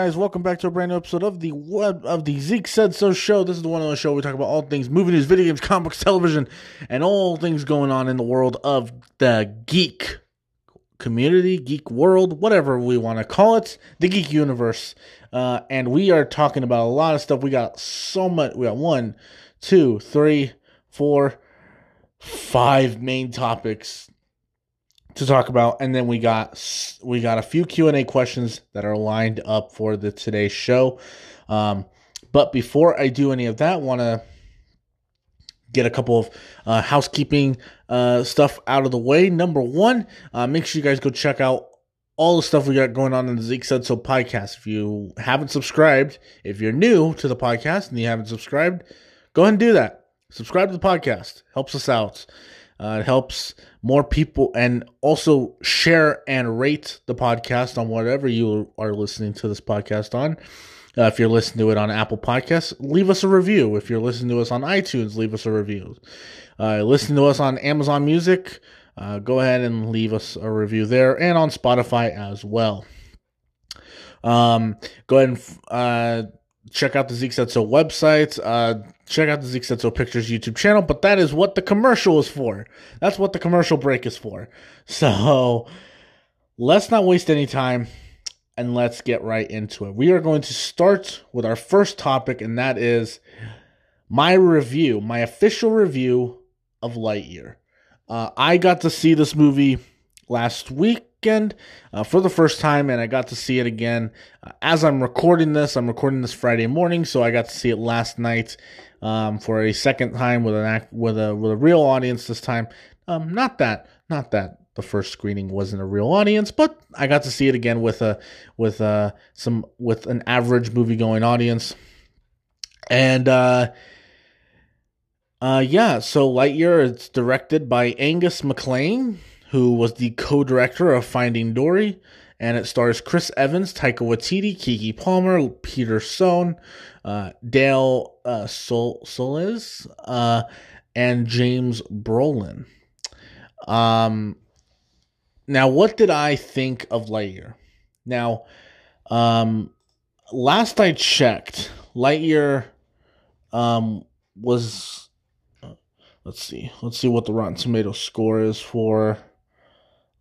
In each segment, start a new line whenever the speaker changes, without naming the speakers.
Guys! Welcome back to a brand new episode of the web of the Zeke Said So show. This is the one on the show we talk about all things movie news, video games, comics, television, and all things going on in the world of the geek community, geek world, whatever we want to call it, the geek universe. Uh, and we are talking about a lot of stuff. We got so much. We got one, two, three, four, five main topics to talk about and then we got we got a few q&a questions that are lined up for the today's show um, but before i do any of that want to get a couple of uh, housekeeping uh, stuff out of the way number one uh, make sure you guys go check out all the stuff we got going on in the Zeke Said So podcast. If you haven't subscribed, if you're new to the podcast and you haven't subscribed, go ahead and do that. Subscribe to the podcast. Helps us out. Uh, it helps more people and also share and rate the podcast on whatever you are listening to this podcast on. Uh, if you're listening to it on Apple Podcasts, leave us a review. If you're listening to us on iTunes, leave us a review. Uh, listen to us on Amazon Music, uh, go ahead and leave us a review there and on Spotify as well. Um, go ahead and uh, check out the Zeke Said So website. Uh, check out the Zeke Said So Pictures YouTube channel. But that is what the commercial is for. That's what the commercial break is for. So let's not waste any time and let's get right into it. We are going to start with our first topic, and that is my review, my official review of Lightyear. Uh, I got to see this movie last week weekend uh, for the first time, and I got to see it again uh, as I'm recording this. I'm recording this Friday morning, so I got to see it last night um, for a second time with an act with a with a real audience this time. Um, not that, not that the first screening wasn't a real audience, but I got to see it again with a with uh some with an average movie going audience, and uh, uh, yeah. So Lightyear, it's directed by Angus MacLane who was the co-director of Finding Dory, and it stars Chris Evans, Taika Waititi, Keke Palmer, Peter Sohn, uh, Dale uh, Sol- Solis, uh, and James Brolin. Um, now, what did I think of Lightyear? Now, um, last I checked, Lightyear um, was. Uh, let's see. Let's see what the Rotten Tomato score is for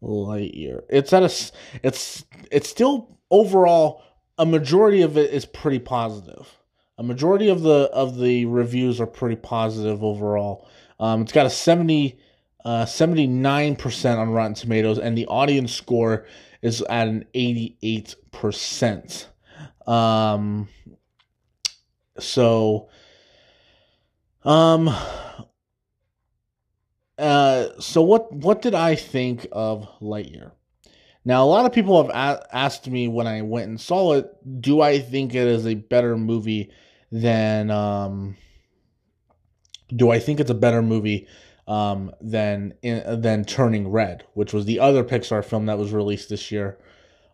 Lightyear. It's at a it's it's still overall a majority of it is pretty positive. A majority of the of the reviews are pretty positive overall. Um, it's got a 70 uh, 79% on Rotten Tomatoes and the audience score is at an 88%. Um so um uh, so what what did I think of Lightyear? Now, a lot of people have a- asked me when I went and saw it, do I think it is a better movie than um, do I think it's a better movie um, than in, than Turning Red, which was the other Pixar film that was released this year?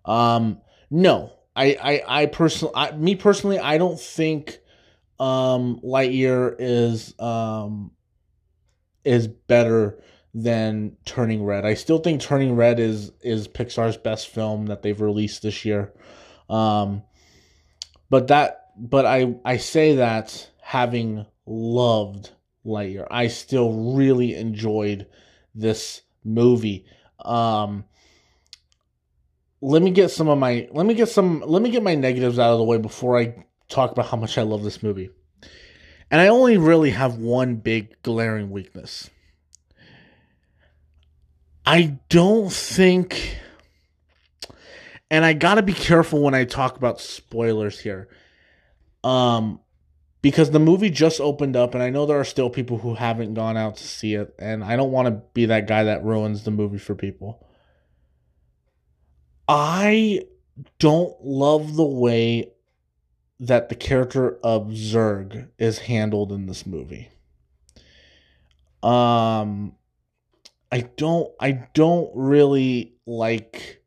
Um, no, I I I personally, me personally, I don't think um, Lightyear is um, is better than Turning Red. I still think Turning Red is is Pixar's best film that they've released this year. Um, but that but I I say that having loved Lightyear, I still really enjoyed this movie. Um, let me get some of my let me get some let me get my negatives out of the way before I talk about how much I love this movie. And I only really have one big glaring weakness. I don't think and I got to be careful when I talk about spoilers here. Um because the movie just opened up and I know there are still people who haven't gone out to see it and I don't want to be that guy that ruins the movie for people. I don't love the way that the character of Zurg is handled in this movie. Um I don't I don't really like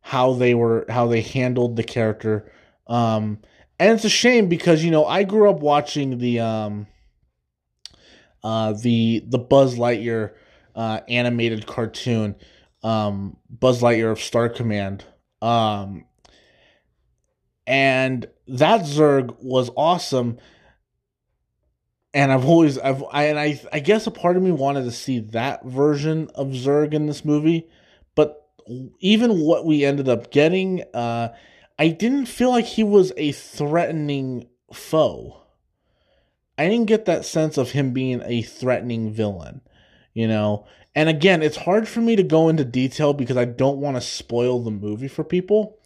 how they were how they handled the character. Um and it's a shame because you know I grew up watching the um uh the the Buzz Lightyear uh animated cartoon um Buzz Lightyear of Star Command. Um and that Zurg was awesome. And I've always I've I and I I guess a part of me wanted to see that version of Zurg in this movie, but even what we ended up getting, uh, I didn't feel like he was a threatening foe. I didn't get that sense of him being a threatening villain, you know. And again, it's hard for me to go into detail because I don't want to spoil the movie for people.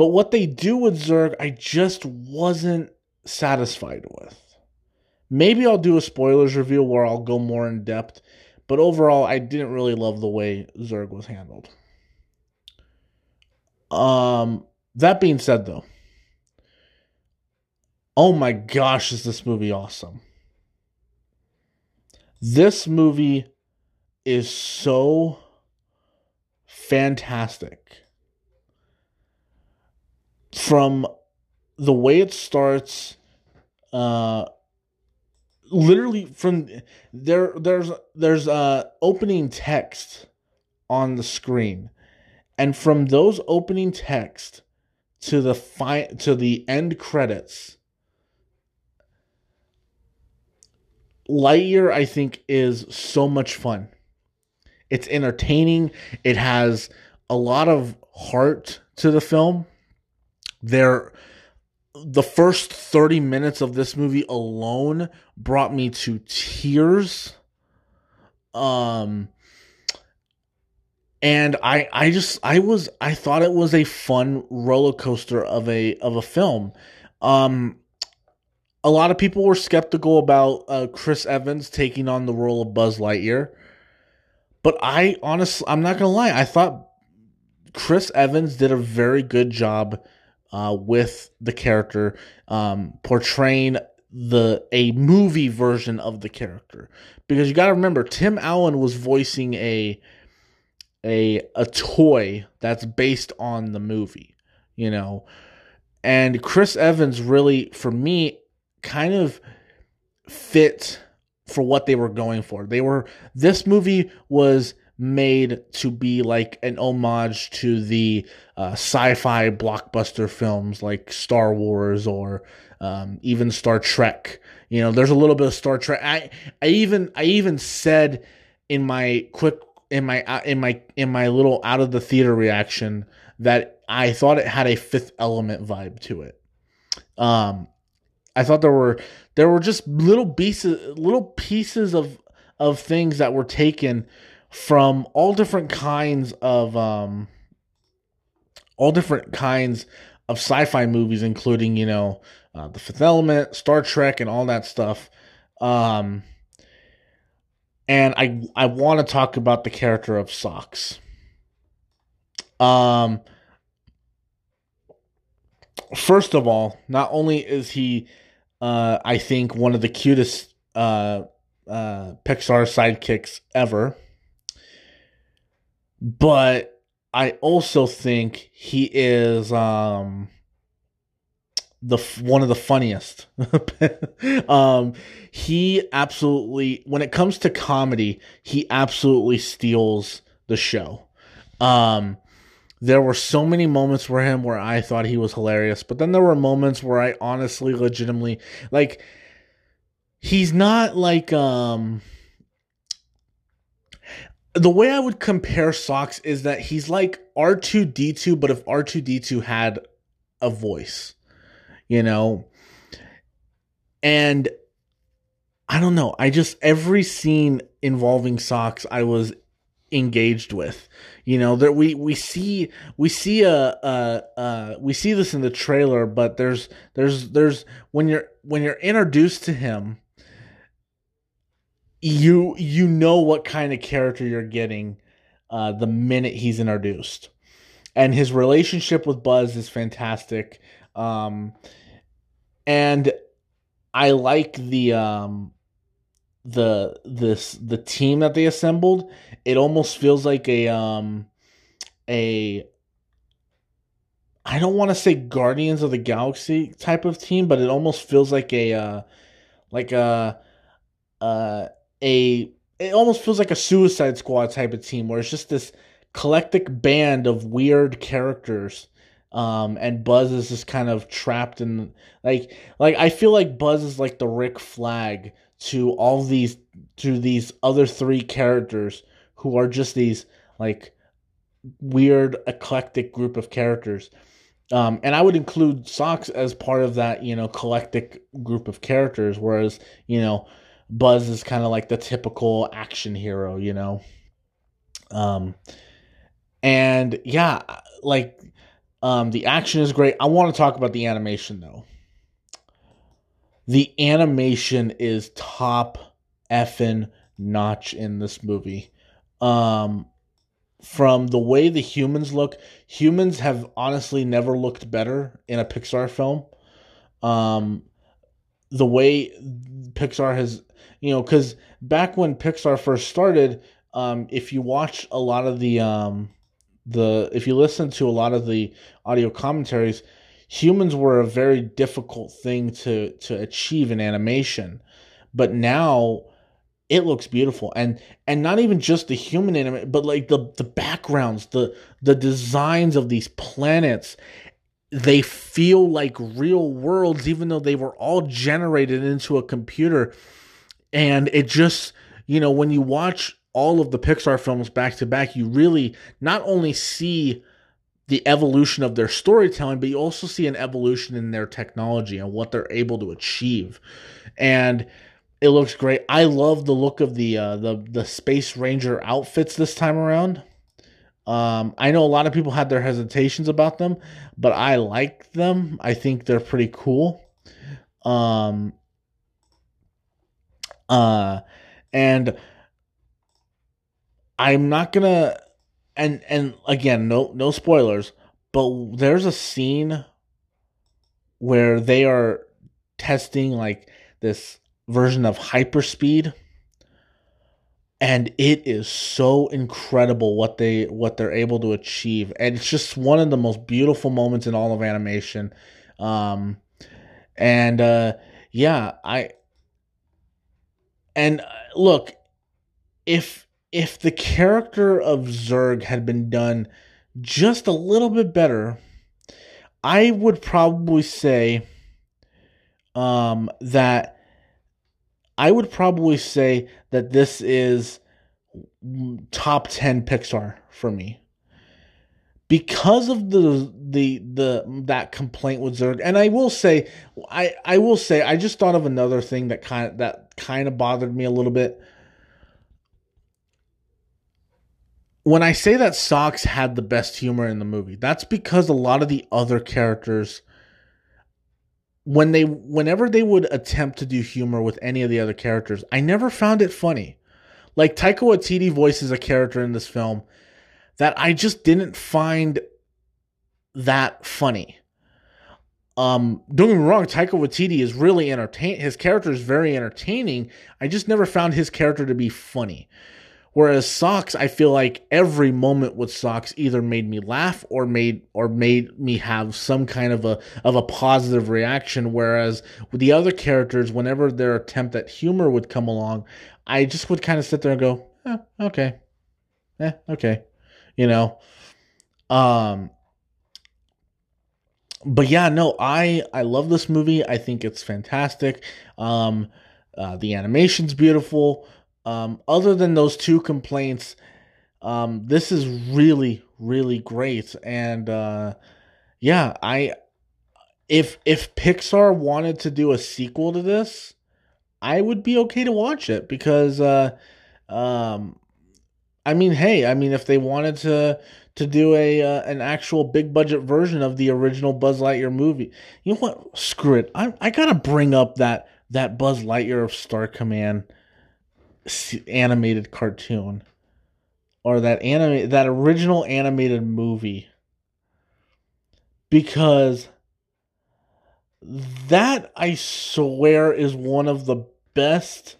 But what they do with Zurg, I just wasn't satisfied with. Maybe I'll do a spoilers review where I'll go more in depth, but overall, I didn't really love the way Zurg was handled. Um, that being said, though, oh my gosh, is this movie awesome! This movie is so fantastic. From the way it starts, uh, literally from there, there's there's uh opening text on the screen, and from those opening text to the fi- to the end credits Lightyear I think is so much fun. It's entertaining. It has a lot of heart to the film. There the first 30 minutes of this movie alone brought me to tears. Um and I I just I was I thought it was a fun roller coaster of a of a film. Um a lot of people were skeptical about uh, Chris Evans taking on the role of Buzz Lightyear. But I honestly, I'm not gonna lie, I thought Chris Evans did a very good job uh, with the character, um, portraying the a movie version of the character. Because you got to remember, Tim Allen was voicing a a a toy that's based on the movie, you know. And Chris Evans really, for me, kind of fit for what they were going for. They were this movie was made to be like an homage to the uh, sci-fi blockbuster films like Star Wars or um, even Star Trek. You know, there's a little bit of Star Trek. I I even I even said in my quick in my uh, in my in my little out of the theater reaction that I thought it had a Fifth Element vibe to it. Um, I thought there were there were just little pieces little pieces of of things that were taken from all different kinds of um all different kinds of sci-fi movies including you know uh, the fifth element star trek and all that stuff um and i i want to talk about the character of socks um first of all not only is he uh, I think one of the cutest uh, uh, Pixar sidekicks ever. But I also think he is um, the one of the funniest. um, he absolutely, when it comes to comedy, he absolutely steals the show. Um, there were so many moments for him where I thought he was hilarious, but then there were moments where I honestly, legitimately, like, he's not like, um, the way I would compare Socks is that he's like R2D2, but if R2D2 had a voice, you know? And I don't know. I just, every scene involving Socks, I was engaged with. You know, that we we see we see a, a, a we see this in the trailer, but there's there's there's when you're when you're introduced to him, you you know what kind of character you're getting uh, the minute he's introduced, and his relationship with Buzz is fantastic. Um, and I like the um the this the team that they assembled, it almost feels like a um a I don't want to say Guardians of the Galaxy type of team, but it almost feels like a uh like a uh a it almost feels like a Suicide Squad type of team where it's just this collective band of weird characters um, and Buzz is just kind of trapped in like like I feel like Buzz is like the Rick Flag to all these to these other three characters who are just these like weird eclectic group of characters. Um, and I would include Socks as part of that, you know, eclectic group of characters, whereas, you know, Buzz is kind of like the typical action hero, you know. Um, and yeah, like um, the action is great. I want to talk about the animation though. The animation is top effing notch in this movie. Um, from the way the humans look, humans have honestly never looked better in a Pixar film. Um, the way Pixar has, you know, because back when Pixar first started, um, if you watch a lot of the um, the if you listen to a lot of the audio commentaries, humans were a very difficult thing to to achieve in animation, but now it looks beautiful. And and not even just the human animation but like the the backgrounds the the designs of these planets they feel like real worlds even though they were all generated into a computer and it just you know when you watch all of the Pixar films back to back, you really not only see the evolution of their storytelling, but you also see an evolution in their technology and what they're able to achieve. And it looks great. I love the look of the uh, the the Space Ranger outfits this time around. Um, I know a lot of people had their hesitations about them, but I like them. I think they're pretty cool. Um, uh, and I'm not gonna and and again, no no spoilers, but there's a scene where they are testing like this version of hyperspeed and it is so incredible what they what they're able to achieve and it's just one of the most beautiful moments in all of animation. Um and uh yeah i and uh, look if if the character of Zurg had been done just a little bit better, I would probably say um, that I would probably say that this is top 10 Pixar for me. Because of the the the that complaint with Zurg, and I will say, I I will say, I just thought of another thing that kind of that kind of bothered me a little bit when I say that Socks had the best humor in the movie, that's because a lot of the other characters when they whenever they would attempt to do humor with any of the other characters, I never found it funny. Like Taika Waititi voices a character in this film that I just didn't find that funny. Um, don't get me wrong, Taika Waititi is really entertain. His character is very entertaining. I just never found his character to be funny. Whereas Socks, I feel like every moment with Socks either made me laugh or made or made me have some kind of a of a positive reaction. Whereas with the other characters, whenever their attempt at humor would come along, I just would kind of sit there and go, eh, okay, eh, okay, you know. Um, but yeah, no, I I love this movie. I think it's fantastic. Um, uh, the animation's beautiful. Um, other than those two complaints, um, this is really, really great. And uh, yeah, I if if Pixar wanted to do a sequel to this, I would be okay to watch it because uh, um, I mean, hey, I mean, if they wanted to to do a uh, an actual big budget version of the original Buzz Lightyear movie, you know what? Screw it. I I gotta bring up that that Buzz Lightyear of Star Command animated cartoon or that anime that original animated movie because that I swear is one of the best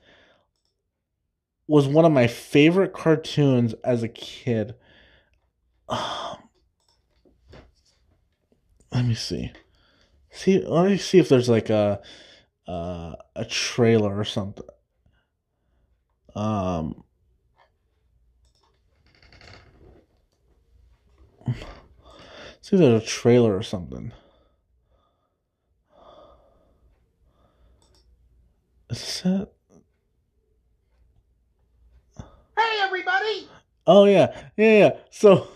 was one of my favorite cartoons as a kid. Um, let me see. See, let me see if there's like a uh, a trailer or something. Um, It's either a trailer or something. Is it?
Hey, everybody!
Oh yeah, yeah, yeah. So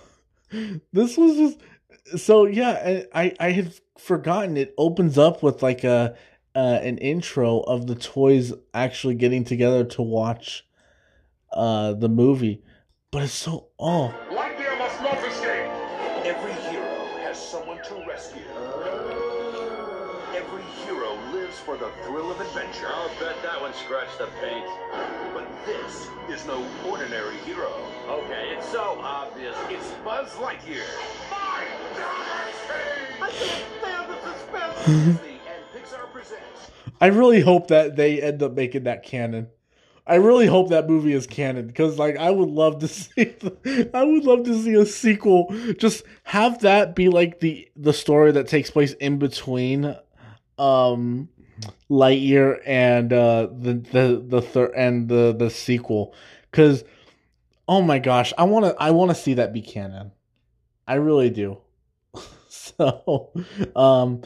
this was just so yeah. I I had forgotten it opens up with like a uh, an intro of the toys actually getting together to watch uh the movie, but it's so oh
for the thrill of adventure.
I'll bet that one scratched the paint.
But this is no ordinary hero.
Okay, it's so obvious.
It's Buzz Lightyear. My I can't stand the suspense! Disney and Pixar presents.
I really hope that they end up making that canon. I really hope that movie is canon because, like, I would love to see. I would love to see a sequel. Just have that be like the the story that takes place in between, um, Lightyear and uh the the the third and the the sequel. Because, oh my gosh, I want to I want to see that be canon. I really do. so, um,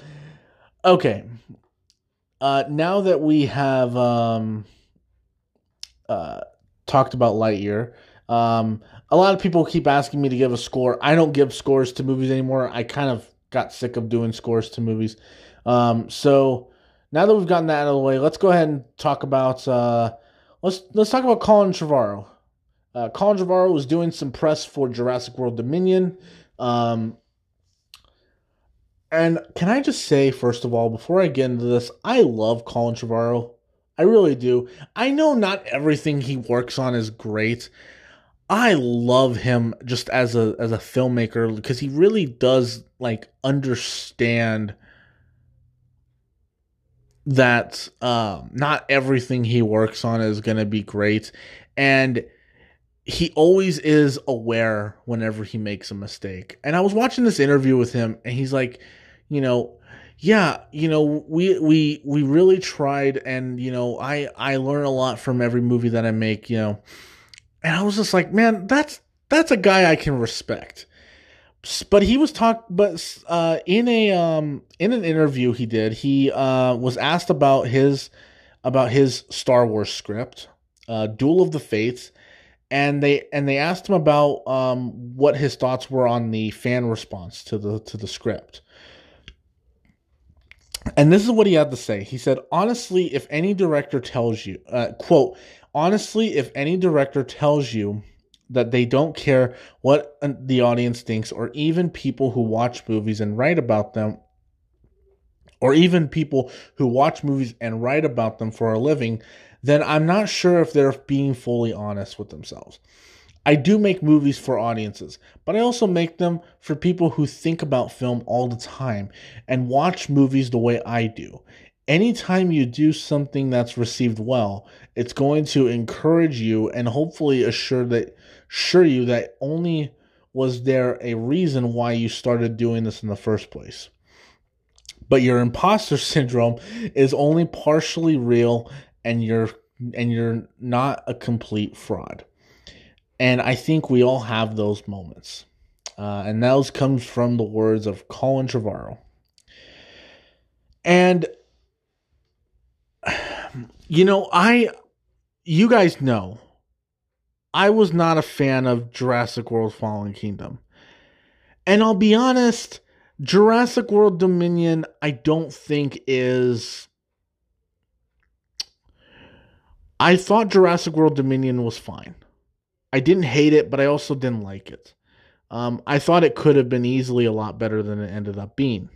okay. Uh, now that we have um uh, talked about Lightyear. Um, a lot of people keep asking me to give a score. I don't give scores to movies anymore. I kind of got sick of doing scores to movies. Um, so now that we've gotten that out of the way, let's go ahead and talk about uh, let's let's talk about Colin Trevorrow. Uh, Colin Trevorrow was doing some press for Jurassic World Dominion. Um, and can I just say, first of all, before I get into this, I love Colin Trevorrow. I really do. I know not everything he works on is great. I love him just as a as a filmmaker because he really does like understand that um, not everything he works on is going to be great and he always is aware whenever he makes a mistake. And I was watching this interview with him and he's like, you know, yeah, you know, we we we really tried and you know, I I learn a lot from every movie that I make, you know. And I was just like, man, that's that's a guy I can respect. But he was talk but uh in a um in an interview he did, he uh was asked about his about his Star Wars script, uh Duel of the Fates, and they and they asked him about um what his thoughts were on the fan response to the to the script and this is what he had to say. He said, honestly, if any director tells you, uh, quote, honestly, if any director tells you that they don't care what uh, the audience thinks, or even people who watch movies and write about them, or even people who watch movies and write about them for a living, then I'm not sure if they're being fully honest with themselves. I do make movies for audiences, but I also make them for people who think about film all the time and watch movies the way I do. Anytime you do something that's received well, it's going to encourage you and hopefully assure that assure you that only was there a reason why you started doing this in the first place. But your imposter syndrome is only partially real and you're and you're not a complete fraud. And I think we all have those moments. Uh, and those comes from the words of Colin Trevorrow. And you know, I you guys know I was not a fan of Jurassic World Fallen Kingdom. And I'll be honest, Jurassic World Dominion I don't think is I thought Jurassic World Dominion was fine. I didn't hate it, but I also didn't like it. Um, I thought it could have been easily a lot better than it ended up being.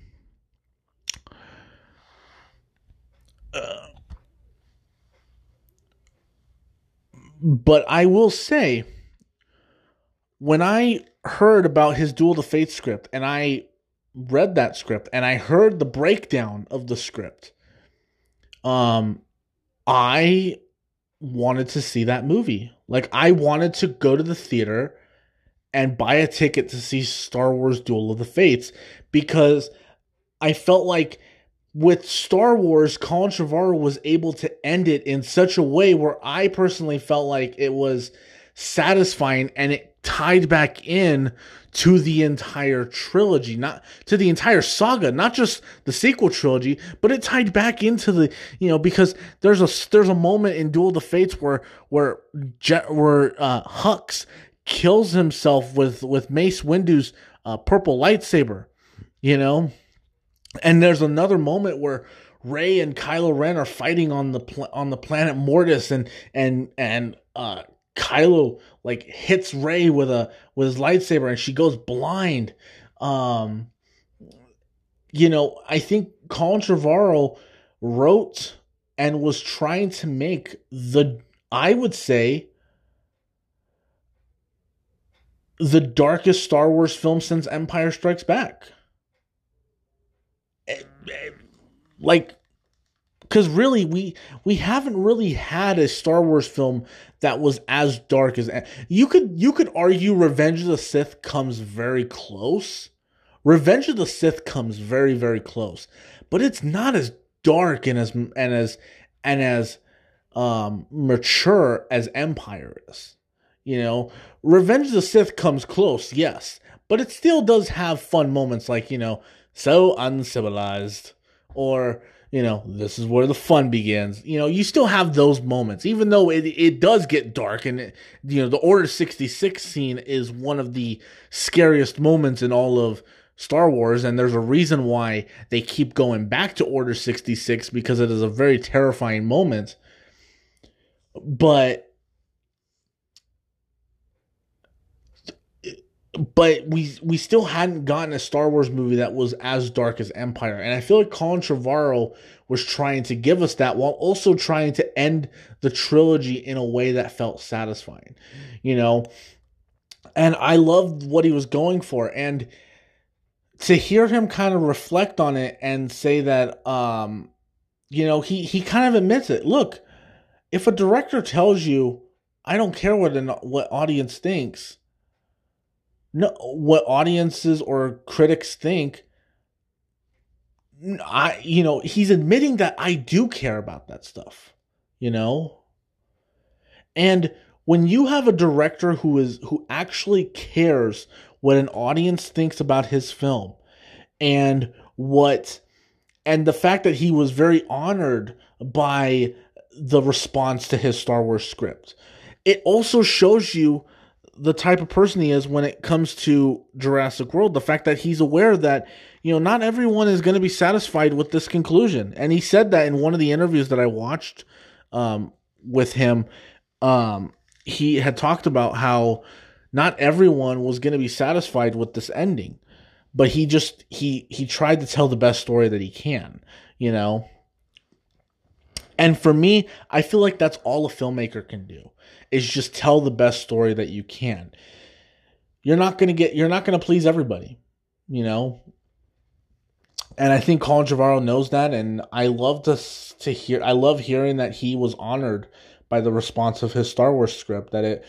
But I will say, when I heard about his Duel to Fate script and I read that script and I heard the breakdown of the script, um, I wanted to see that movie. Like I wanted to go to the theater and buy a ticket to see Star Wars Duel of the Fates because I felt like with Star Wars, Colin Trevorrow was able to end it in such a way where I personally felt like it was satisfying and it tied back in to the entire trilogy, not to the entire saga, not just the sequel trilogy, but it tied back into the, you know, because there's a there's a moment in Duel of the Fates where where where uh, Hux kills himself with with Mace Windu's uh, purple lightsaber, you know, and there's another moment where Rey and Kylo Ren are fighting on the pl- on the planet Mortis, and and and uh, Kylo like hits Rey with a with his lightsaber, and she goes blind. Um, you know, I think Colin Trevorrow wrote and was trying to make the I would say the darkest Star Wars film since Empire Strikes Back. Eh, Like because really we we haven't really had a Star Wars film that was as dark as you could you could argue Revenge of the Sith comes very close. Revenge of the Sith comes very very close, but it's not as dark and as and as and as um mature as Empire is. You know, Revenge of the Sith comes close, yes, but it still does have fun moments like, you know, so uncivilized or you know, this is where the fun begins. You know, you still have those moments, even though it, it does get dark. And, it, you know, the Order 66 scene is one of the scariest moments in all of Star Wars. And there's a reason why they keep going back to Order 66 because it is a very terrifying moment. But but we we still hadn't gotten a Star Wars movie that was as dark as Empire, and I feel like Colin Trevorrow was trying to give us that while also trying to end the trilogy in a way that felt satisfying, you know. And I loved what he was going for, and to hear him kind of reflect on it and say that, um, you know, he he kind of admits it. Look, if a director tells you, "I don't care what an, what audience thinks." No what audiences or critics think i you know he's admitting that i do care about that stuff you know? And when you have a director who is who actually cares what an audience thinks about his film and what and the fact that he was very honored by the response to his Star Wars script it also shows you the type of person he is when it comes to Jurassic World. The fact that he's aware that, you know, not everyone is going to be satisfied with this conclusion. And he said that in one of the interviews that I watched um, with him. Um, he had talked about how not everyone was going to be satisfied with this ending. But he just he he tried to tell the best story that he can, you know. And for me, I feel like that's all a filmmaker can do is just tell the best story that you can. You're not going to get you're not going to please everybody, you know? And I think Colin Trevorrow knows that and I love to to hear I love hearing that he was honored by the response of his Star Wars script that it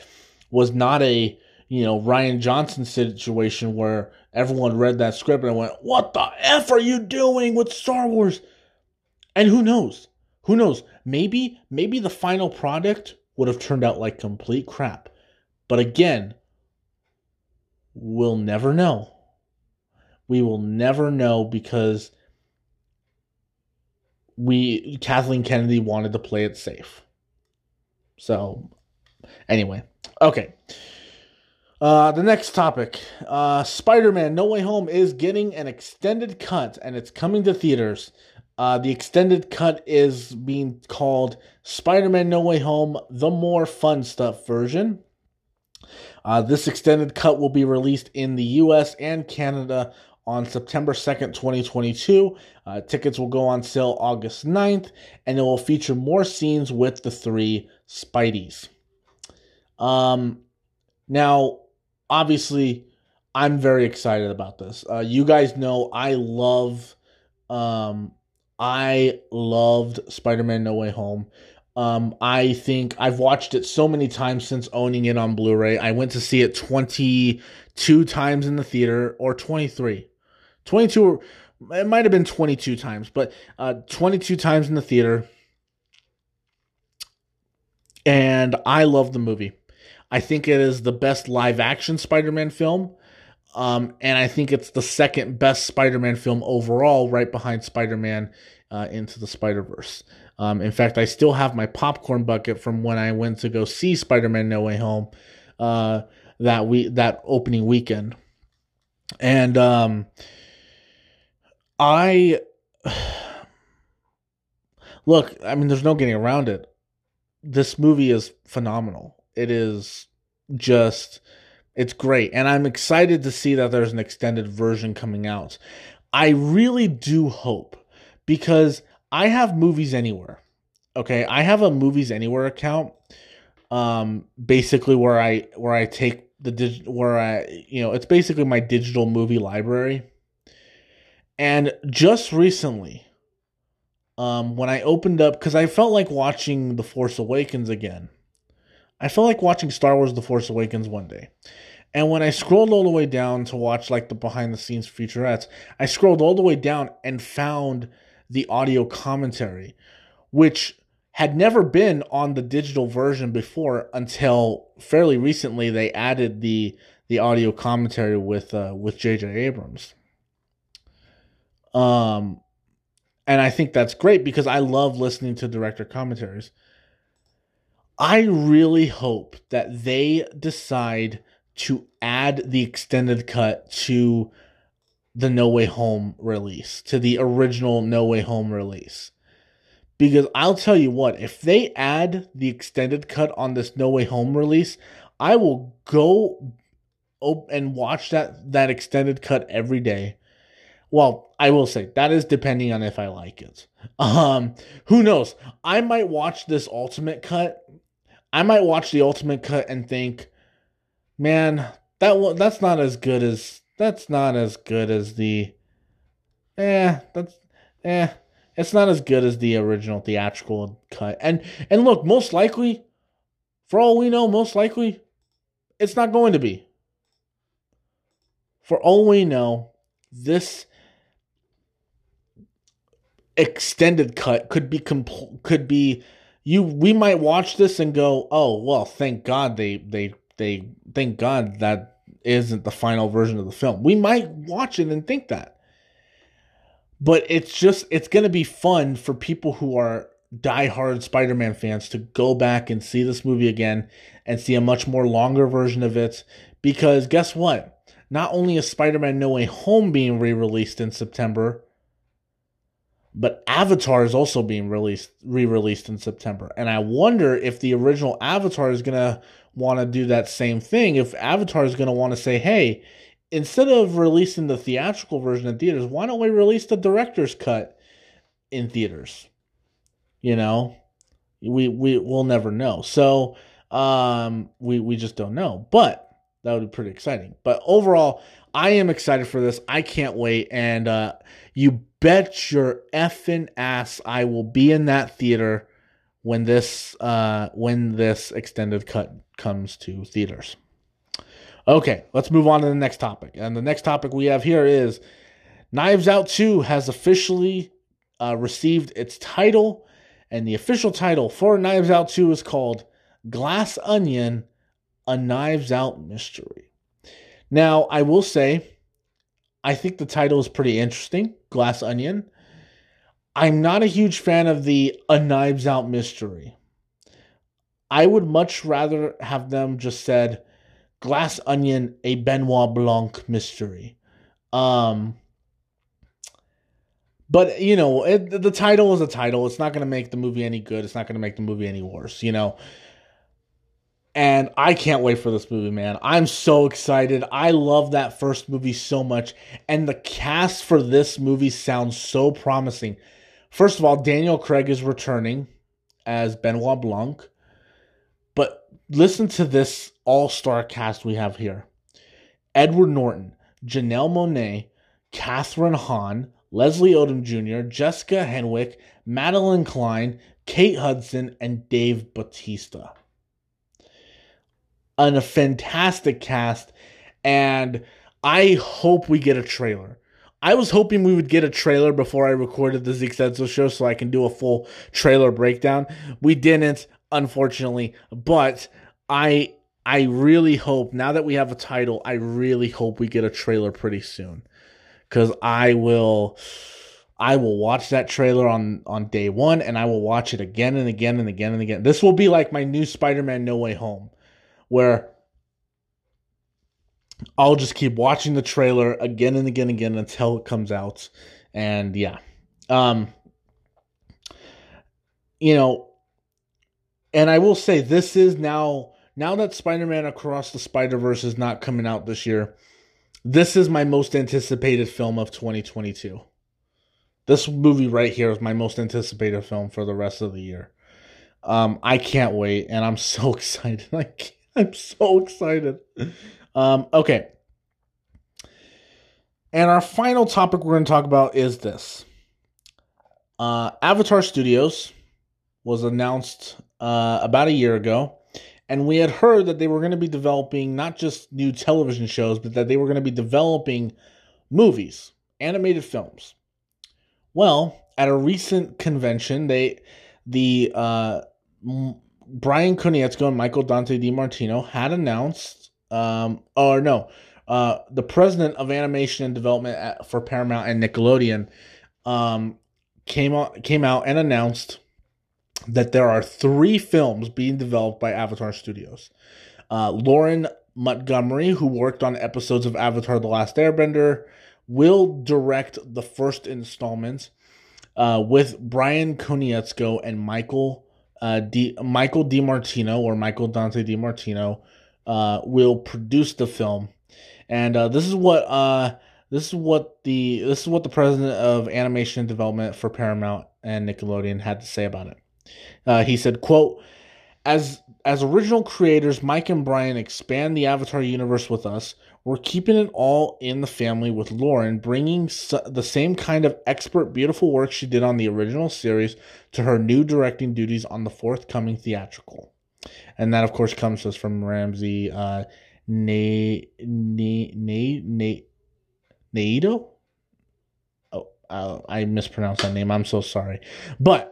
was not a, you know, Rian Johnson situation where everyone read that script and went, "What the f are you doing with Star Wars?" And who knows? Who knows? Maybe maybe the final product would have turned out like complete crap. But again, we'll never know. We will never know because we Kathleen Kennedy wanted to play it safe. So anyway, okay. Uh, the next topic uh, Spider Man No Way Home is getting an extended cut and it's coming to theaters. Uh, the extended cut is being called Spider Man No Way Home, the more fun stuff version. Uh, this extended cut will be released in the US and Canada on September 2nd, 2022. Uh, tickets will go on sale August 9th, and it will feature more scenes with the three Spideys. Um, now, obviously, I'm very excited about this. Uh, you guys know I love, um, I loved Spider-Man: No Way Home. Um, I think I've watched it so many times since owning it on Blu-ray. I went to see it 22 times in the theater, or 23. 22, it might have been 22 times, but uh, 22 times in the theater. And I love the movie. I think it is the best live action Spider Man film. Um, and I think it's the second best Spider Man film overall, right behind Spider Man uh, Into the Spider Verse. Um, in fact, I still have my popcorn bucket from when I went to go see Spider Man No Way Home uh, that we that opening weekend. And um, I look, I mean, there's no getting around it. This movie is phenomenal. It is just, it's great. And I'm excited to see that there's an extended version coming out. I really do hope because I have movies anywhere. Okay. I have a movies anywhere account. Um, basically where I, where I take the dig, where I, you know, it's basically my digital movie library. And just recently, um, when I opened up, because I felt like watching The Force Awakens again. I felt like watching Star Wars The Force Awakens one day. And when I scrolled all the way down to watch like the behind the scenes featurettes, I scrolled all the way down and found the audio commentary, which had never been on the digital version before until fairly recently they added the the audio commentary with uh, with JJ Abrams. Um and I think that's great because I love listening to director commentaries. I really hope that they decide to add the extended cut to the No Way Home release, to the original No Way Home release. Because I'll tell you what, if they add the extended cut on this No Way Home release, I will go and watch that that extended cut every day well, I will say that is depending on if I like it. Um, who knows? I might watch this ultimate cut. I might watch the ultimate cut and think, man, that that's not as good as that's not as good as the eh that's eh it's not as good as the original theatrical cut. And and look, most likely, for all we know, most likely, it's not going to be. For all we know, this extended cut could be compl- could be you we might watch this and go oh well thank god they they they thank god that isn't the final version of the film. We might watch it and think that. But it's just it's going to be fun for people who are diehard spider-man fans to go back and see this movie again and see a much more longer version of it. Because guess what? Not only is spider-man no way home being re-released in september but Avatar is also being released re-released in September. And I wonder if the original Avatar is going to want to do that same thing. If Avatar is going to want to say, "Hey, instead of releasing the theatrical version in theaters, why don't we release the director's cut in theaters?" You know, we we will never know. So, um we we just don't know. But that would be pretty exciting. But overall, I am excited for this. I can't wait and uh you bet your effing ass I will be in that theater when this uh, when this extended cut comes to theaters. Okay, let's move on to the next topic. And the next topic we have here is Knives Out 2 has officially uh, received its title, and the official title for Knives Out 2 is called Glass Onion A Knives Out Mystery. Now, I will say, I think the title is pretty interesting. Glass Onion. I'm not a huge fan of the A Knives Out mystery. I would much rather have them just said Glass Onion, a Benoit Blanc mystery. Um, but you know, it, the title is a title. It's not going to make the movie any good. It's not going to make the movie any worse. You know, and I can't wait for this movie, man. I'm so excited. I love that first movie so much. And the cast for this movie sounds so promising. First of all, Daniel Craig is returning as Benoit Blanc. But listen to this all star cast we have here Edward Norton, Janelle Monáe, Kathryn Hahn, Leslie Odom Jr., Jessica Henwick, Madelyn Cline, Kate Hudson, and Dave Bautista a fantastic cast, and I hope we get a trailer. I was hoping we would get a trailer before I recorded the Zeke Said show so I can do a full trailer breakdown. We didn't, unfortunately, but I I really hope now that we have a title, I really hope we get a trailer pretty soon. Cause I will I will watch that trailer on on day 1 and I will watch it again and again and again and again. This will be like my new Spider-Man No Way Home where I'll just keep watching the trailer again and again and again until it comes out. And yeah. Um you know, and I will say this is now now that Spider-Man Across the Spider-Verse is not coming out this year, this is my most anticipated film of 2022. This movie right here is my most anticipated film for the rest of the year. Um, I can't wait, and I'm so excited. I I'm so excited. Um, okay. And our final topic we're going to talk about is this. Uh, Avatar Studios was announced uh, about a year ago, and we had heard that they were going to be developing not just new television shows, but that they were going to be developing movies, animated films. Well, at a recent convention, they the uh, Brian Konietzko and Michael Dante DiMartino had announced, um, or no, uh, the president of animation and development at, for Paramount and Nickelodeon um, came out came out and announced that there are three films being developed by Avatar Studios. Uh, Lauren Montgomery, who worked on episodes of Avatar: The Last Airbender, will direct the first installment. Uh, with Brian Konietzko and Michael uh, D, Michael DiMartino or Michael Dante DiMartino uh, will produce the film, and uh, this is what uh, this is what the this is what the president of animation development for Paramount and Nickelodeon had to say about it. Uh, he said, "quote As as original creators, Mike and Brian expand the Avatar universe with us. We're keeping it all in the family with Lauren, bringing the same kind of expert, beautiful work she did on the original series to her new directing duties on the forthcoming theatrical. And that, of course, comes to us from Ramsey uh, Na Na Na Na. Oh, uh, I mispronounced that name. I'm so sorry, but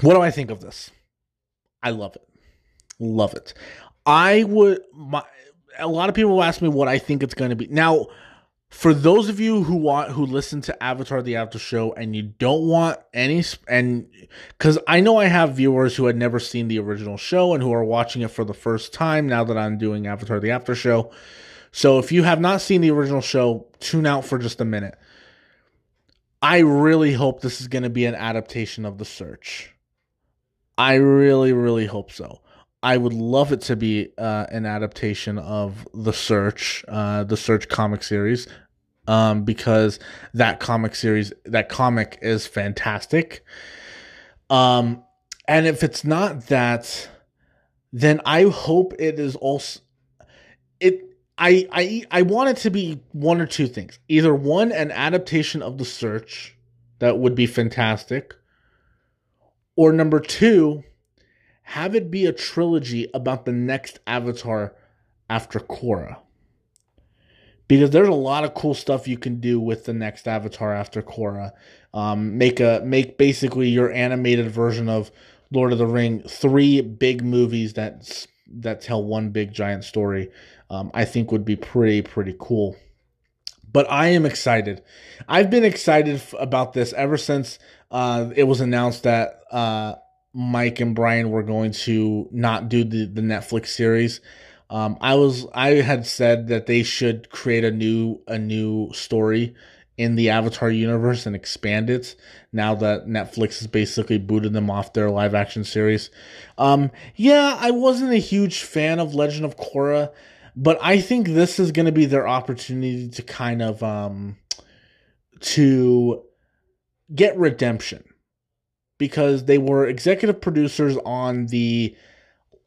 what do I think of this? I love it. Love it. I would my a lot of people ask me what I think it's going to be. Now, for those of you who want who listen to Avatar the After Show and you don't want any and cuz I know I have viewers who had never seen the original show and who are watching it for the first time now that I'm doing Avatar the After Show. So if you have not seen the original show, tune out for just a minute. I really hope this is going to be an adaptation of The Search. I really really hope so. I would love it to be uh, an adaptation of the Search, uh, the Search comic series, um, because that comic series, that comic is fantastic. Um, and if it's not that, then I hope it is also it. I I I want it to be one or two things. Either one, an adaptation of the Search that would be fantastic, or number two have it be a trilogy about the next Avatar after Korra. Because there's a lot of cool stuff you can do with the next Avatar after Korra. Um, make a make basically your animated version of Lord of the Ring, three big movies that that tell one big giant story. Um, I think would be pretty pretty cool. But I am excited. I've been excited f- about this ever since uh, it was announced that uh, Mike and Brian were going to not do the, the Netflix series. Um, I was I had said that they should create a new a new story in the Avatar universe and expand it. Now that Netflix has basically booted them off their live action series. Um, yeah, I wasn't a huge fan of Legend of Korra, but I think this is going to be their opportunity to kind of um, to get redemption because they were executive producers on the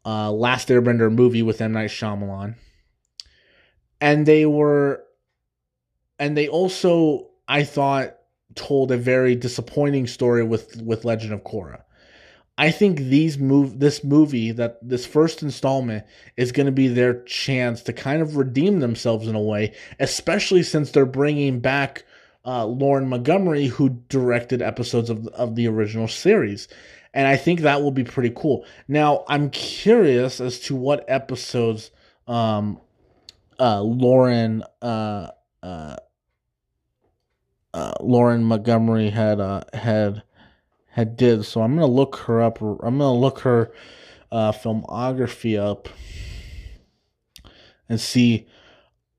uh, Last Airbender movie with M Night Shyamalan, and they were, and they also, I thought, told a very disappointing story with with Legend of Korra. I think these move this movie that this first installment is going to be their chance to kind of redeem themselves in a way, especially since they're bringing back uh, Lauren Montgomery, who directed episodes of of the original series, and I think that will be pretty cool. Now, I'm curious as to what episodes um, uh, Lauren uh, uh, uh, Lauren Montgomery had uh, had had did. So I'm gonna look her up. I'm gonna look her filmography up and see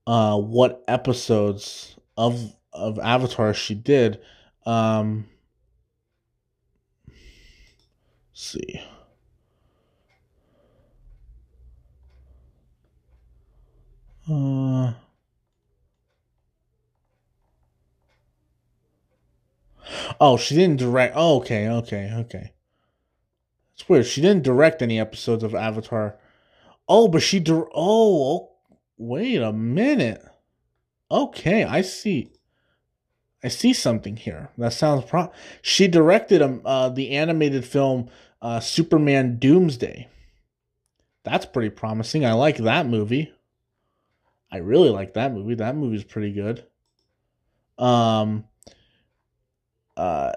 what episodes of of Avatar she did. Um, see. Uh, oh, she didn't direct. Oh, okay, okay, okay. It's weird. She didn't direct any episodes of Avatar. Oh, but she. Dir- oh, wait a minute. Okay, I see. I see something here. That sounds pro. She directed um, uh, the animated film uh, Superman Doomsday. That's pretty promising. I like that movie. I really like that movie. That movie's pretty good. Um. Uh.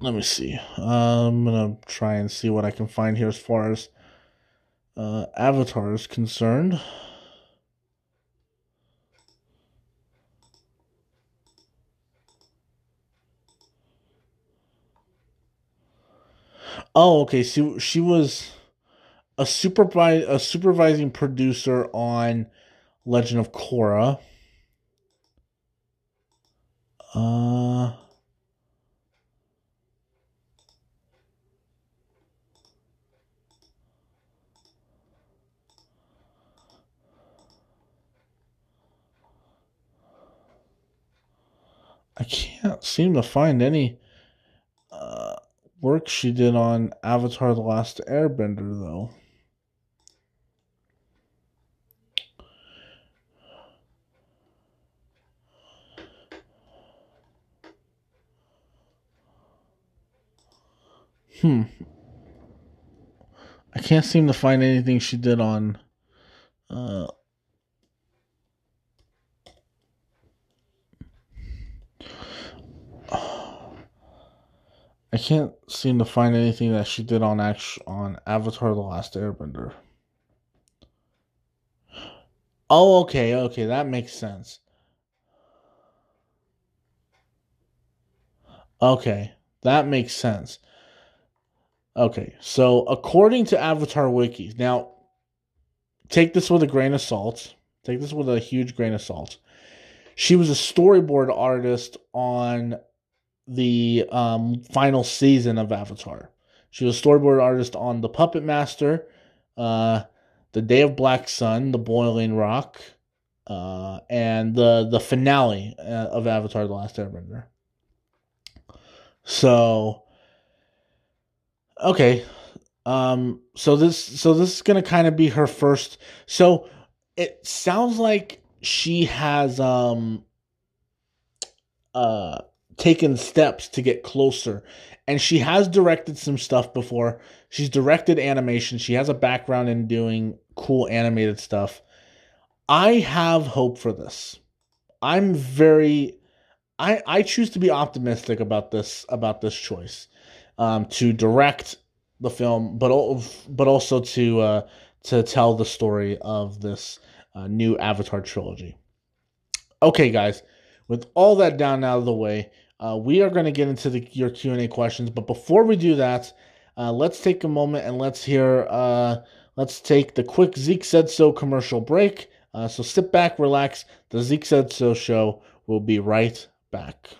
Let me see. I'm gonna try and see what I can find here as far as uh, Avatar is concerned. Oh, okay. She she was a supervise a supervising producer on Legend of Korra. Uh I can't seem to find any uh, work she did on Avatar: The Last Airbender, though. Hmm. I can't seem to find anything she did on uh, I can't seem to find anything that she did on on Avatar: The Last Airbender. Oh, okay, okay, that makes sense. Okay, that makes sense. Okay, so according to Avatar Wiki, now take this with a grain of salt. Take this with a huge grain of salt. She was a storyboard artist on the um, final season of Avatar. She was storyboard artist on The Puppet Master, uh, The Day of Black Sun, The Boiling Rock, uh, and the the finale uh, of Avatar: The Last Airbender. So, okay, um, so this so this is gonna kind of be her first. So it sounds like she has um uh taken steps to get closer. And she has directed some stuff before. She's directed animation. She has a background in doing cool animated stuff. I have hope for this. I'm very I I choose to be optimistic about this about this choice. Um, to direct the film, but but also to uh, to tell the story of this uh, new Avatar trilogy. Okay, guys, with all that down out of the way, uh, we are going to get into the, your Q and A questions, but before we do that, uh, let's take a moment and let's hear. Uh, let's take the quick Zeke said so commercial break. Uh, so sit back, relax. The Zeke said so show will be right back.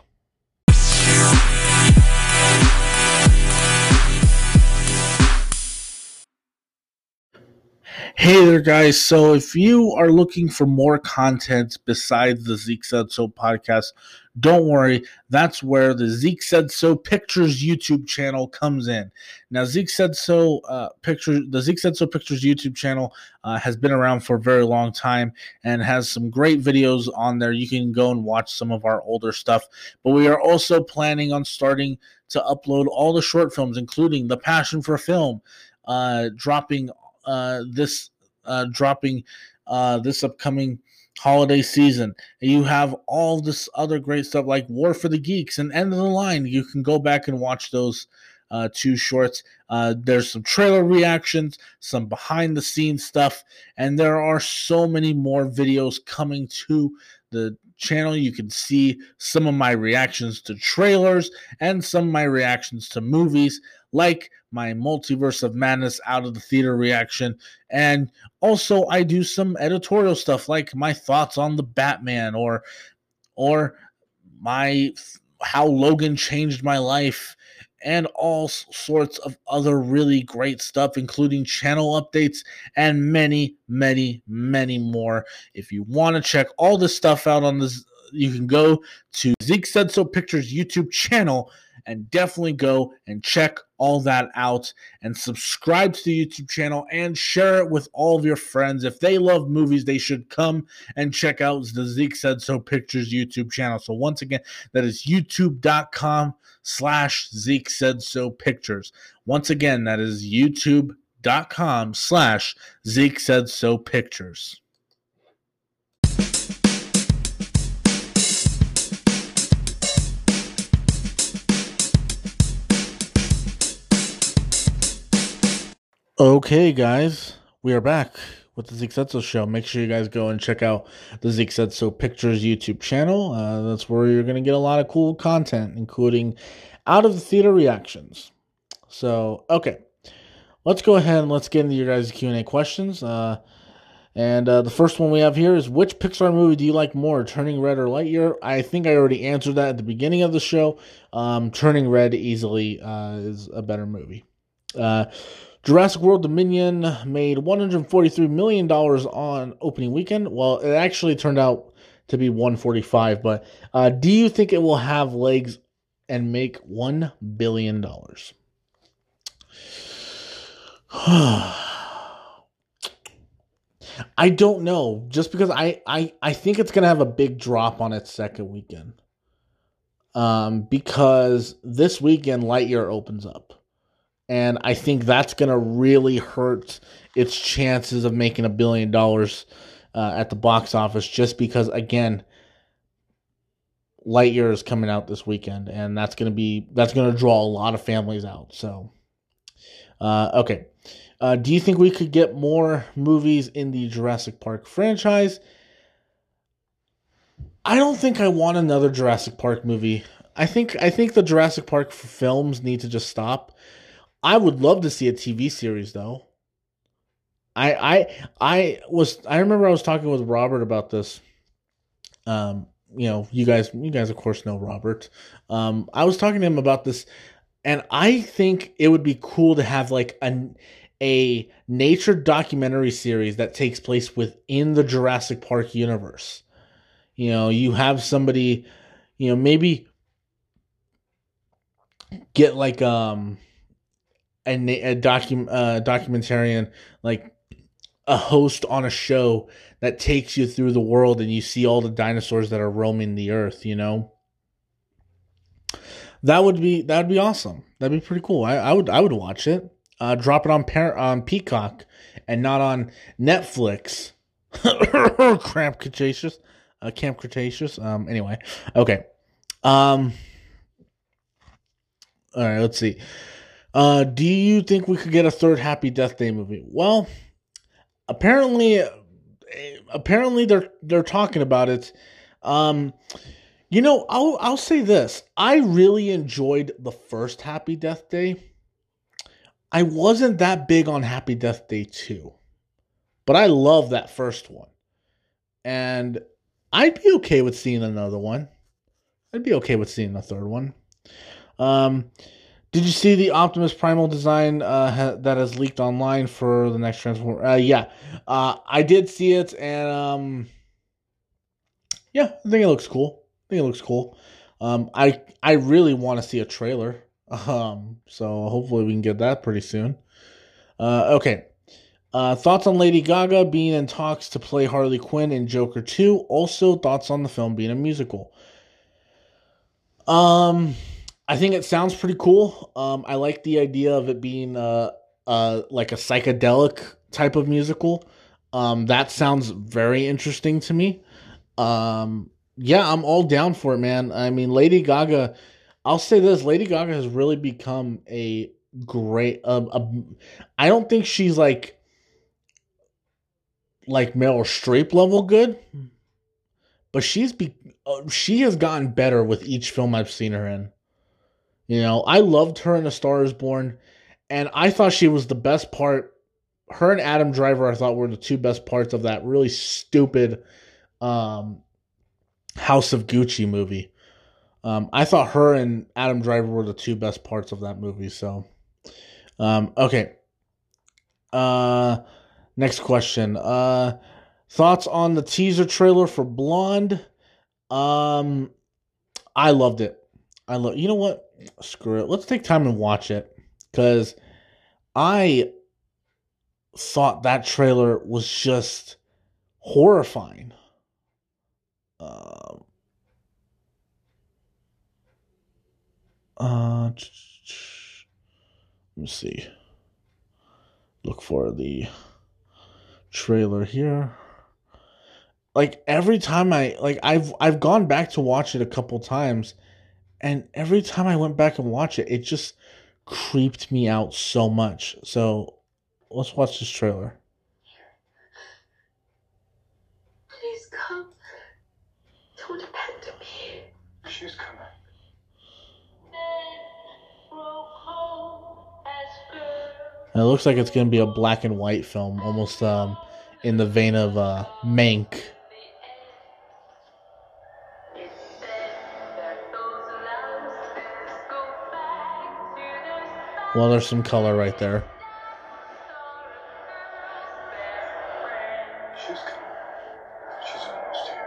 Hey there, guys. So, if you are looking for more content besides the Zeke Said So podcast, don't worry. That's where the Zeke Said So Pictures YouTube channel comes in. Now, Zeke Said So uh, Pictures, the Zeke Said So Pictures YouTube channel uh, has been around for a very long time and has some great videos on there. You can go and watch some of our older stuff. But we are also planning on starting to upload all the short films, including The Passion for Film, uh, dropping uh, this uh, dropping uh, this upcoming holiday season. You have all this other great stuff like War for the Geeks and End of the Line. You can go back and watch those uh, two shorts. Uh, there's some trailer reactions, some behind the scenes stuff, and there are so many more videos coming to the channel. You can see some of my reactions to trailers and some of my reactions to movies, like my Multiverse of Madness out of the theater reaction. And also, I do some editorial stuff like my thoughts on the Batman or or my how Logan changed my life and all sorts of other really great stuff, including channel updates and many, many, many more. If you want to check all this stuff out on this, you can go to Zeke Said So Pictures YouTube channel and definitely go and check all that out and subscribe to the YouTube channel and share it with all of your friends. If they love movies, they should come and check out the Zeke Said So Pictures YouTube channel. So once again, that is youtube.com slash Zeke Said So Pictures. Once again, that is youtube.com slash Zeke Said So Pictures. Okay, guys, we are back with the Zeke So show. Make sure you guys go and check out the Zeke So Pictures YouTube channel. Uh, that's where you're going to get a lot of cool content, including out of the theater reactions. So, okay, let's go ahead and let's get into your guys' Q and A questions. Uh, and uh, the first one we have here is which Pixar movie do you like more, Turning Red or Lightyear? I think I already answered that at the beginning of the show. Um, Turning Red easily uh, is a better movie. Uh, Jurassic World Dominion made $143 million on opening weekend. Well, it actually turned out to be 145, but uh, do you think it will have legs and make $1 billion? I don't know. Just because I, I, I think it's going to have a big drop on its second weekend. Um, because this weekend Lightyear opens up and I think that's going to really hurt its chances of making a billion dollars uh, at the box office. Just because, again, Lightyear is coming out this weekend, and that's going to be that's going to draw a lot of families out. So, uh, okay, uh, do you think we could get more movies in the Jurassic Park franchise? I don't think I want another Jurassic Park movie. I think I think the Jurassic Park films need to just stop I would love to see a TV series though. I I I was I remember I was talking with Robert about this. Um, you know, you guys you guys of course know Robert. Um, I was talking to him about this and I think it would be cool to have like a a nature documentary series that takes place within the Jurassic Park universe. You know, you have somebody, you know, maybe get like um a, a docu, uh, documentarian like a host on a show that takes you through the world and you see all the dinosaurs that are roaming the earth you know? That would be that would be awesome. That'd be pretty cool. I, I would i would watch it. Uh, drop it on par- on peacock and not on netflix. Cramp cretaceous uh, camp cretaceous. Um anyway okay. Um all right let's see uh, do you think we could get a third Happy Death Day movie? Well, apparently, apparently they're they're talking about it. Um, you know, I'll I'll say this: I really enjoyed the first Happy Death Day. I wasn't that big on Happy Death Day two, but I love that first one, and I'd be okay with seeing another one. I'd be okay with seeing a third one. Um, did you see the Optimus Primal design uh, ha- that has leaked online for the next Transformer? Uh, yeah, uh, I did see it, and um, yeah, I think it looks cool. I think it looks cool. Um, I I really want to see a trailer. Um, so hopefully we can get that pretty soon. Uh, okay. Uh, thoughts on Lady Gaga being in talks to play Harley Quinn in Joker 2. Also, thoughts on the film being a musical. Um, I think it sounds pretty cool. Um, I like the idea of it being uh, uh, like a psychedelic type of musical. Um, that sounds very interesting to me. Um, yeah, I'm all down for it, man. I mean, Lady Gaga. I'll say this: Lady Gaga has really become a great. Uh, a, I don't think she's like like Meryl Streep level good, but she's be uh, she has gotten better with each film I've seen her in. You know, I loved her in A Star Is Born, and I thought she was the best part. Her and Adam Driver, I thought were the two best parts of that really stupid um, House of Gucci movie. Um, I thought her and Adam Driver were the two best parts of that movie. So, um, okay. Uh, next question. Uh, thoughts on the teaser trailer for Blonde? Um, I loved it. I love. You know what? Screw it. Let's take time and watch it because I thought that trailer was just horrifying. Um, uh, let me see. Look for the trailer here. Like every time I like I've I've gone back to watch it a couple times and every time I went back and watched it, it just creeped me out so much. So let's watch this trailer.
Please come. Don't abandon me.
She's coming.
And it looks like it's gonna be a black and white film, almost um in the vein of uh Mank. Well, there's some color right there.
She's coming. She's almost here.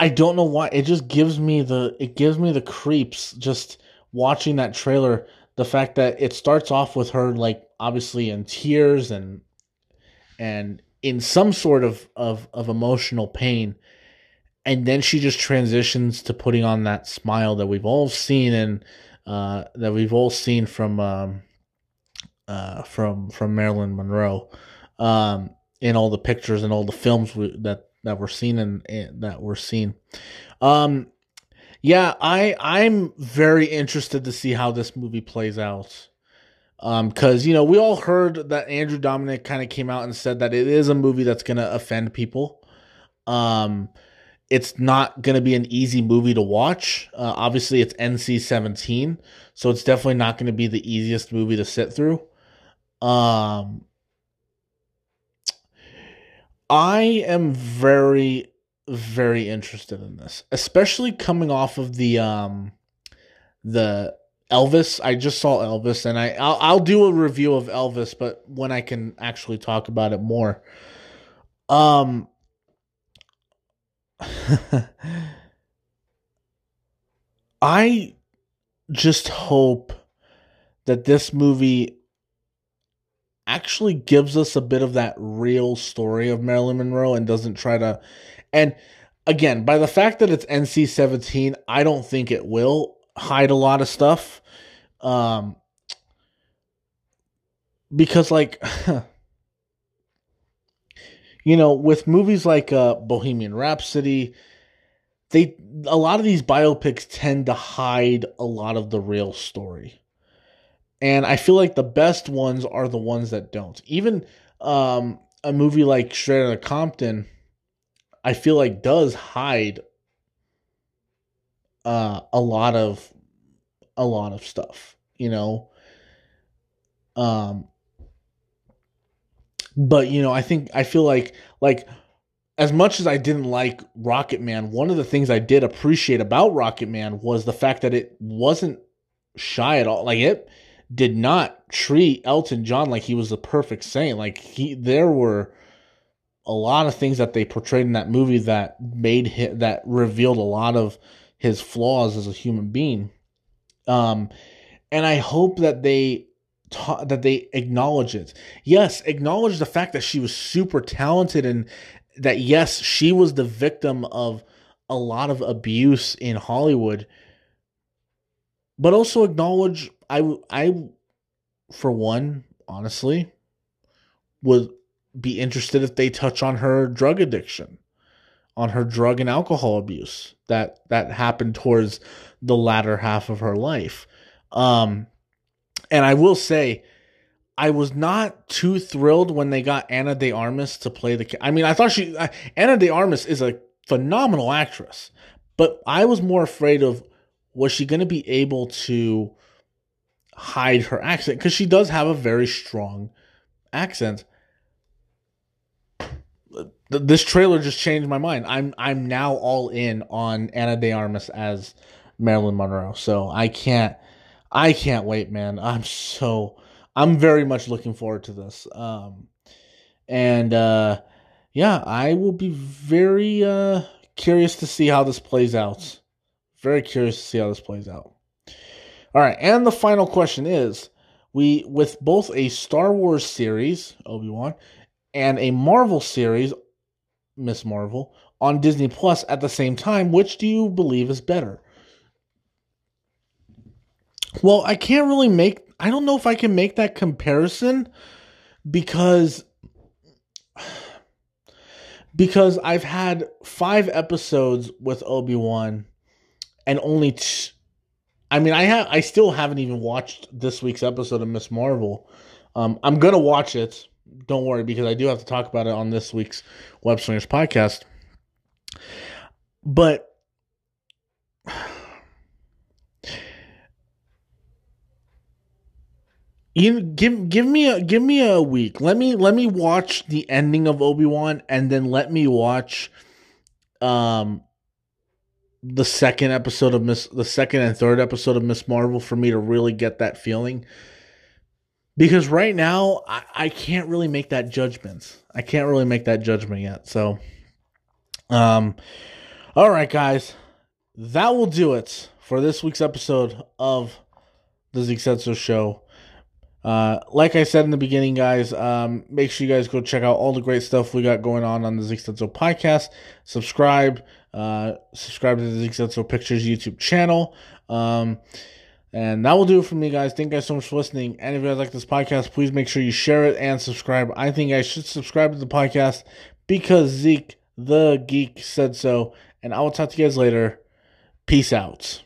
I don't know why. It just gives me the it gives me the creeps just watching that trailer. The fact that it starts off with her like obviously in tears and and in some sort of of, of emotional pain, and then she just transitions to putting on that smile that we've all seen and uh, that we've all seen from um, uh, from from Marilyn Monroe um, in all the pictures and all the films we, that that we're seeing and, and that we're seeing. Um, yeah, I I'm very interested to see how this movie plays out. Um, because you know we all heard that Andrew Dominik kind of came out and said that it is a movie that's gonna offend people. Um, it's not gonna be an easy movie to watch. Uh, obviously, it's NC seventeen, so it's definitely not gonna be the easiest movie to sit through. Um, I am very, very interested in this, especially coming off of the um, the Elvis. I just saw Elvis, and I I'll, I'll do a review of Elvis, but when I can actually talk about it more. Um. I just hope that this movie actually gives us a bit of that real story of Marilyn Monroe and doesn't try to and again, by the fact that it's NC-17, I don't think it will hide a lot of stuff. Um because like you know, with movies like uh Bohemian Rhapsody, they a lot of these biopics tend to hide a lot of the real story. And I feel like the best ones are the ones that don't. Even um, a movie like Straight Outta Compton, I feel like does hide uh, a lot of a lot of stuff, you know. Um, but you know, I think I feel like like as much as I didn't like Rocketman, one of the things I did appreciate about Rocketman was the fact that it wasn't shy at all. Like it did not treat Elton John like he was the perfect saint. Like he, there were a lot of things that they portrayed in that movie that made him that revealed a lot of his flaws as a human being. Um, and I hope that they ta- that they acknowledge it. Yes, acknowledge the fact that she was super talented and that yes, she was the victim of a lot of abuse in Hollywood, but also acknowledge I I for one, honestly, would be interested if they touch on her drug addiction, on her drug and alcohol abuse that that happened towards the latter half of her life. Um, and I will say, I was not too thrilled when they got Ana de Armas to play the. I mean, I thought she Ana de Armas is a phenomenal actress, but I was more afraid of was she going to be able to hide her accent because she does have a very strong accent. This trailer just changed my mind. I'm I'm now all in on Ana de Armas as Marilyn Monroe. So I can't I can't wait, man. I'm so I'm very much looking forward to this. Um and uh yeah, I will be very uh curious to see how this plays out. Very curious to see how this plays out. All right, and the final question is we with both a Star Wars series, Obi-Wan, and a Marvel series, Miss Marvel, on Disney Plus at the same time, which do you believe is better? Well, I can't really make I don't know if I can make that comparison because because I've had 5 episodes with Obi-Wan and only t- I mean, I have I still haven't even watched this week's episode of Miss Marvel. Um, I'm gonna watch it. Don't worry, because I do have to talk about it on this week's Web Slingers podcast. But you give give me a give me a week. Let me let me watch the ending of Obi Wan, and then let me watch um the second episode of Miss the second and third episode of Miss Marvel for me to really get that feeling. Because right now I, I can't really make that judgment. I can't really make that judgment yet. So um all right guys. That will do it for this week's episode of the Zeke So show. Uh, like I said in the beginning, guys, um, make sure you guys go check out all the great stuff we got going on on the Zeke Said podcast. Subscribe, uh, subscribe to the Zeke Said Pictures YouTube channel. Um, and that will do it for me, guys. Thank you guys so much for listening. And if you guys like this podcast, please make sure you share it and subscribe. I think I should subscribe to the podcast because Zeke, the geek, said so. And I will talk to you guys later. Peace out.